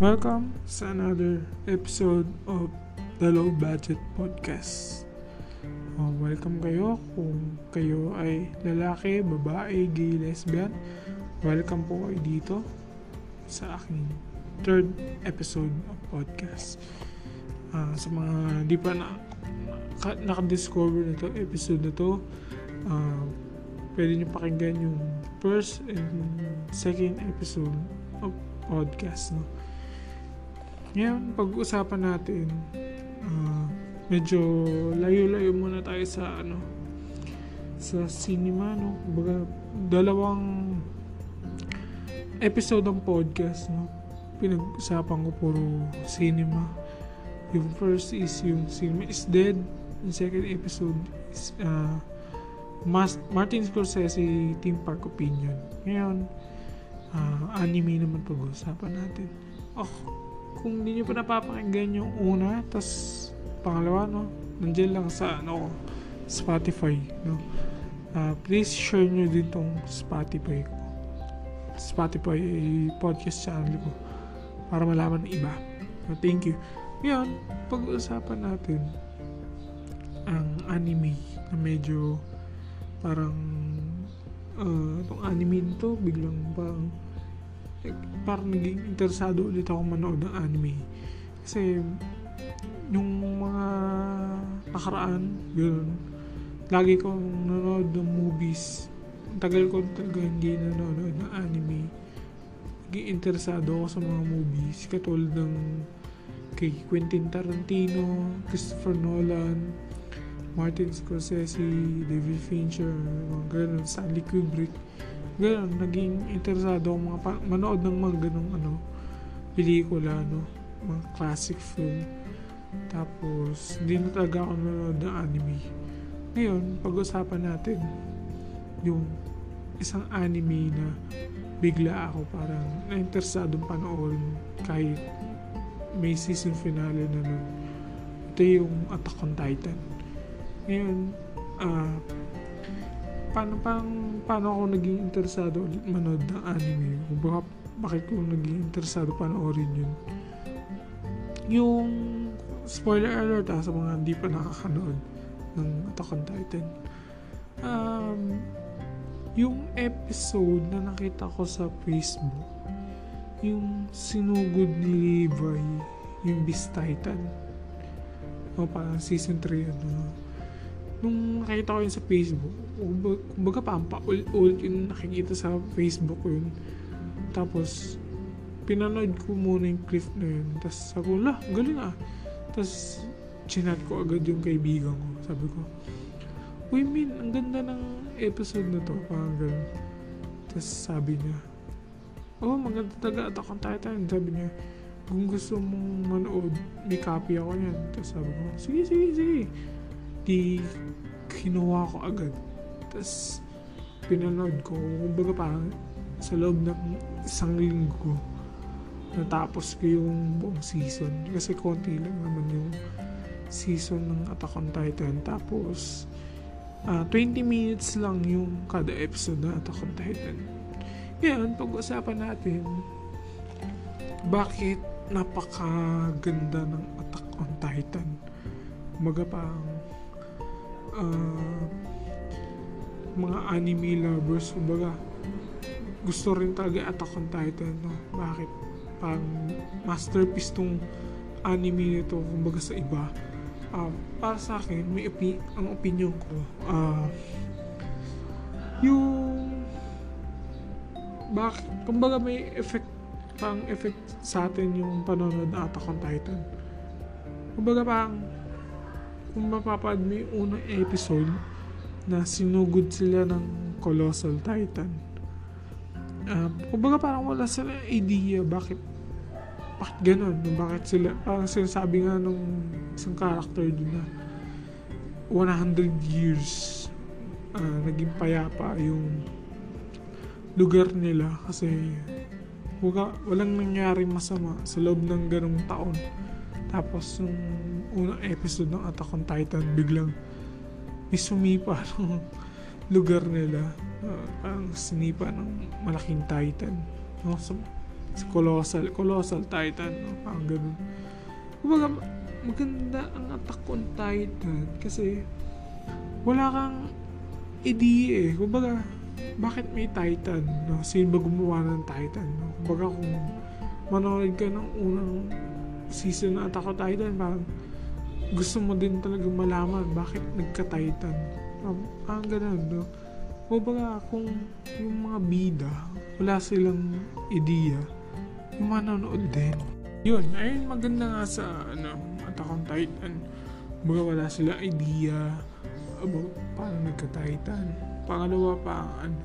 Welcome sa another episode of the Low Budget Podcast. Uh, welcome kayo kung kayo ay lalaki, babae, gay, lesbian. Welcome po kayo dito sa aking third episode of podcast. Uh, sa mga di pa na naka, naka-discover na to episode na to, uh, pwede nyo pakinggan yung first and second episode of podcast. No? Ngayon, pag-usapan natin, uh, medyo layo-layo muna tayo sa ano, sa cinema, no? Baga, dalawang episode ng podcast, no? Pinag-usapan ko puro cinema. Yung first is yung cinema is dead. Yung second episode is uh, Mas- Martin Scorsese Team Park Opinion. Ngayon, uh, anime naman pag-usapan natin. Oh, kung hindi nyo pa napapakinggan yung una, tas pangalawa, no, nandiyan lang sa, ano, Spotify, no. Uh, please share nyo din tong Spotify ko. Spotify eh, podcast channel ko para malaman ng iba. So, thank you. Ngayon, pag-uusapan natin ang anime na medyo parang uh, itong anime nito biglang parang parang naging interesado ulit ako manood ng anime. Kasi, yung mga nakaraan, yun, lagi kong nanonood ng movies. Tagal ko talaga hindi nanonood ng anime. Naging interesado ako sa mga movies. Katulad ng kay Quentin Tarantino, Christopher Nolan, Martin Scorsese, David Fincher, mga ganun, Stanley Kubrick Ganun, naging interesado ako mga pa- manood ng mga ganong ano, pelikula, no? Mga classic film. Tapos, hindi na talaga ako nanonood ng anime. Ngayon, pag-usapan natin yung isang anime na bigla ako parang na-interesadong panoorin kahit may season finale na nun. Ito yung Attack on Titan. Ngayon, uh, paano pang paano ako naging interesado ulit manood ng anime? Baka, bakit ko naging interesado panoorin yun. Yung spoiler alert ha, sa mga hindi pa nakakanood ng Attack on Titan. Um, yung episode na nakita ko sa Facebook yung sinugod ni Levi yung Beast Titan. O parang season 3 ano nung nakita ko yun sa Facebook, kumbaga pa, paulit-ulit yung nakikita sa Facebook ko yun. Tapos, pinanood ko muna yung clip na yun. Tapos, sabi ko, lah, galing ah. Tapos, chinat ko agad yung kaibigan ko. Sabi ko, Uy, Min, ang ganda ng episode na to. Parang gano'n. Tapos, sabi niya, Oh, maganda talaga Attack on Titan. Sabi niya, kung gusto mong manood, may copy ako yan. Tapos sabi ko, sige, sige, sige di kinuha ko agad. Tapos, pinanood ko. Kumbaga parang sa loob ng isang linggo, natapos ko yung buong season. Kasi konti lang naman yung season ng Attack on Titan. Tapos, uh, ah, 20 minutes lang yung kada episode ng Attack on Titan. Ngayon, pag-usapan natin, bakit napakaganda ng Attack on Titan. Umaga pang uh, mga anime lovers, kumbaga, gusto rin talaga Attack on Titan, no? Bakit? Pang masterpiece tong anime nito, kumbaga sa iba. Uh, para sa akin, may opi- ang opinion ko, uh, yung bakit, kumbaga may effect pang effect sa atin yung panonood ng Attack on Titan. Kumbaga pang kung mapapad mo yung unang episode na sinugod sila ng Colossal Titan. Um, kumbaga parang wala sila idea bakit bakit ganun, bakit sila, parang sinasabi nga nung isang character doon na 100 years uh, naging payapa yung lugar nila kasi wala, walang nangyari masama sa loob ng ganong taon tapos, yung unang episode ng Attack on Titan, biglang may sumipa ng lugar nila. Uh, parang sinipa ng malaking titan. No? So, si Colossal, Colossal Titan, no? parang ganun. Kumbaga, maganda ang Attack on Titan kasi wala kang ideya eh. Kumbaga, bakit may Titan? No? Sino ba gumawa ng Titan? No? Kumbaga kung manonood ka ng unang season ng Attack on Titan, parang gusto mo din talaga malaman bakit nagka-Titan. Um, ang ganun, no? Kumbaga, kung yung mga bida, wala silang ideya, yung manonood din. Yun, ayun maganda nga sa ano, Attack on Titan. Kumbaga wala sila idea about paano nagka-Titan. Pangalawa pa, ano,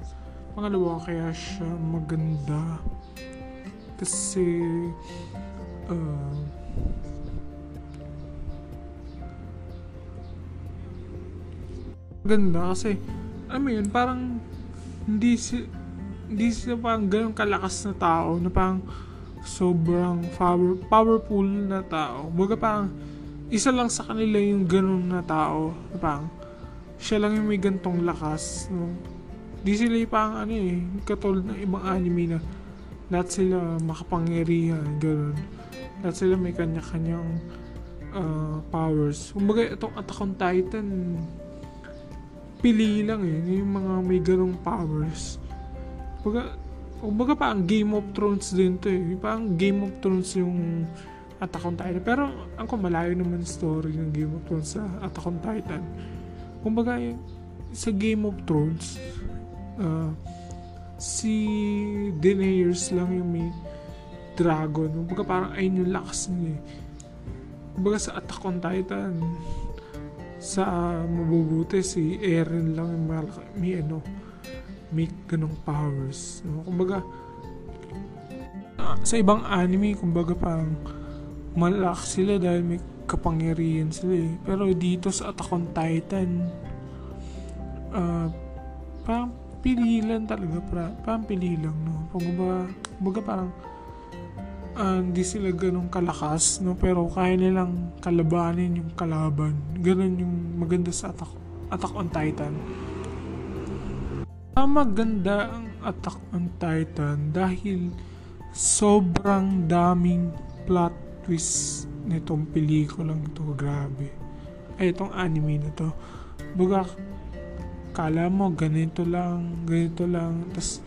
pangalawa kaya siya maganda kasi uh, maganda kasi mo yun parang hindi si hindi sila parang ganun kalakas na tao na parang sobrang power, powerful na tao. Baga parang isa lang sa kanila yung ganun na tao. Na parang siya lang yung may gantong lakas. No? Di sila yung parang ano eh, katulad ng ibang anime na lahat sila makapangyarihan, ganun. Lahat sila may kanya-kanyang uh, powers. Kumbaga itong Attack on Titan, pili lang eh, yung mga may ganong powers. Kumbaga, kumbaga pa ang Game of Thrones din to eh. Parang Game of Thrones yung Attack on Titan. Pero ang malayo naman story ng Game of Thrones sa Attack on Titan. Kumbaga, sa Game of Thrones, uh, si Daenerys lang yung may dragon. Kumbaga parang ayun yung lakas niya eh. Kumbaga sa Attack on Titan, sa mabubuti si Eren lang yung malaki, may ano, may ganong powers. No? Kumbaga, sa ibang anime, kumbaga parang malakas sila dahil may kapangyarihan sila eh. Pero dito sa Attack on Titan, uh, parang pililan talaga. Pra, parang pililan, no? Kumbaga, kumbaga parang uh, hindi sila ganong kalakas, no? Pero kaya nilang kalabanin yung kalaban. Ganon yung maganda sa Attack, Attack on Titan. Uh, maganda ang Attack on Titan dahil sobrang daming plot twist nitong pelikulang ito. Grabe. Ay, itong anime na to. Baga, kala mo ganito lang, ganito lang. Tapos,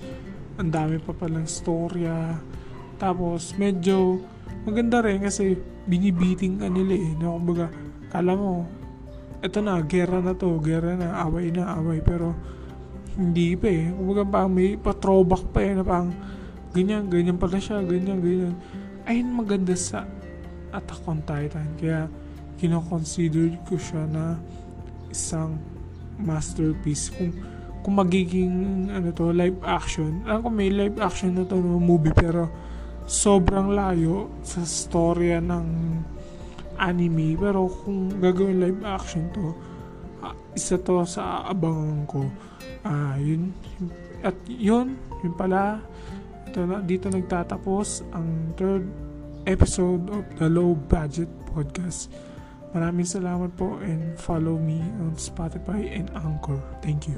ang dami pa palang storya. Tapos, medyo maganda rin kasi binibiting ka nila eh. No? Kumbaga, kala mo, eto na, gera na to, gera na, away na, away. Pero, hindi pa eh. Kumbaga, parang may pa-throwback pa eh, na parang, ganyan, ganyan pala siya, ganyan, ganyan. Ayun maganda sa Attack on Titan. Kaya, kinoconsider ko siya na isang masterpiece. Kung, kung magiging, ano to, live action. Alam ko may live action na to no, movie, pero sobrang layo sa storya ng anime. Pero kung gagawin live action to, uh, isa to sa abangan ko. Ah, uh, yun. At yun, yun pala, ito na, dito nagtatapos ang third episode of the Low Budget Podcast. Maraming salamat po and follow me on Spotify and Anchor. Thank you.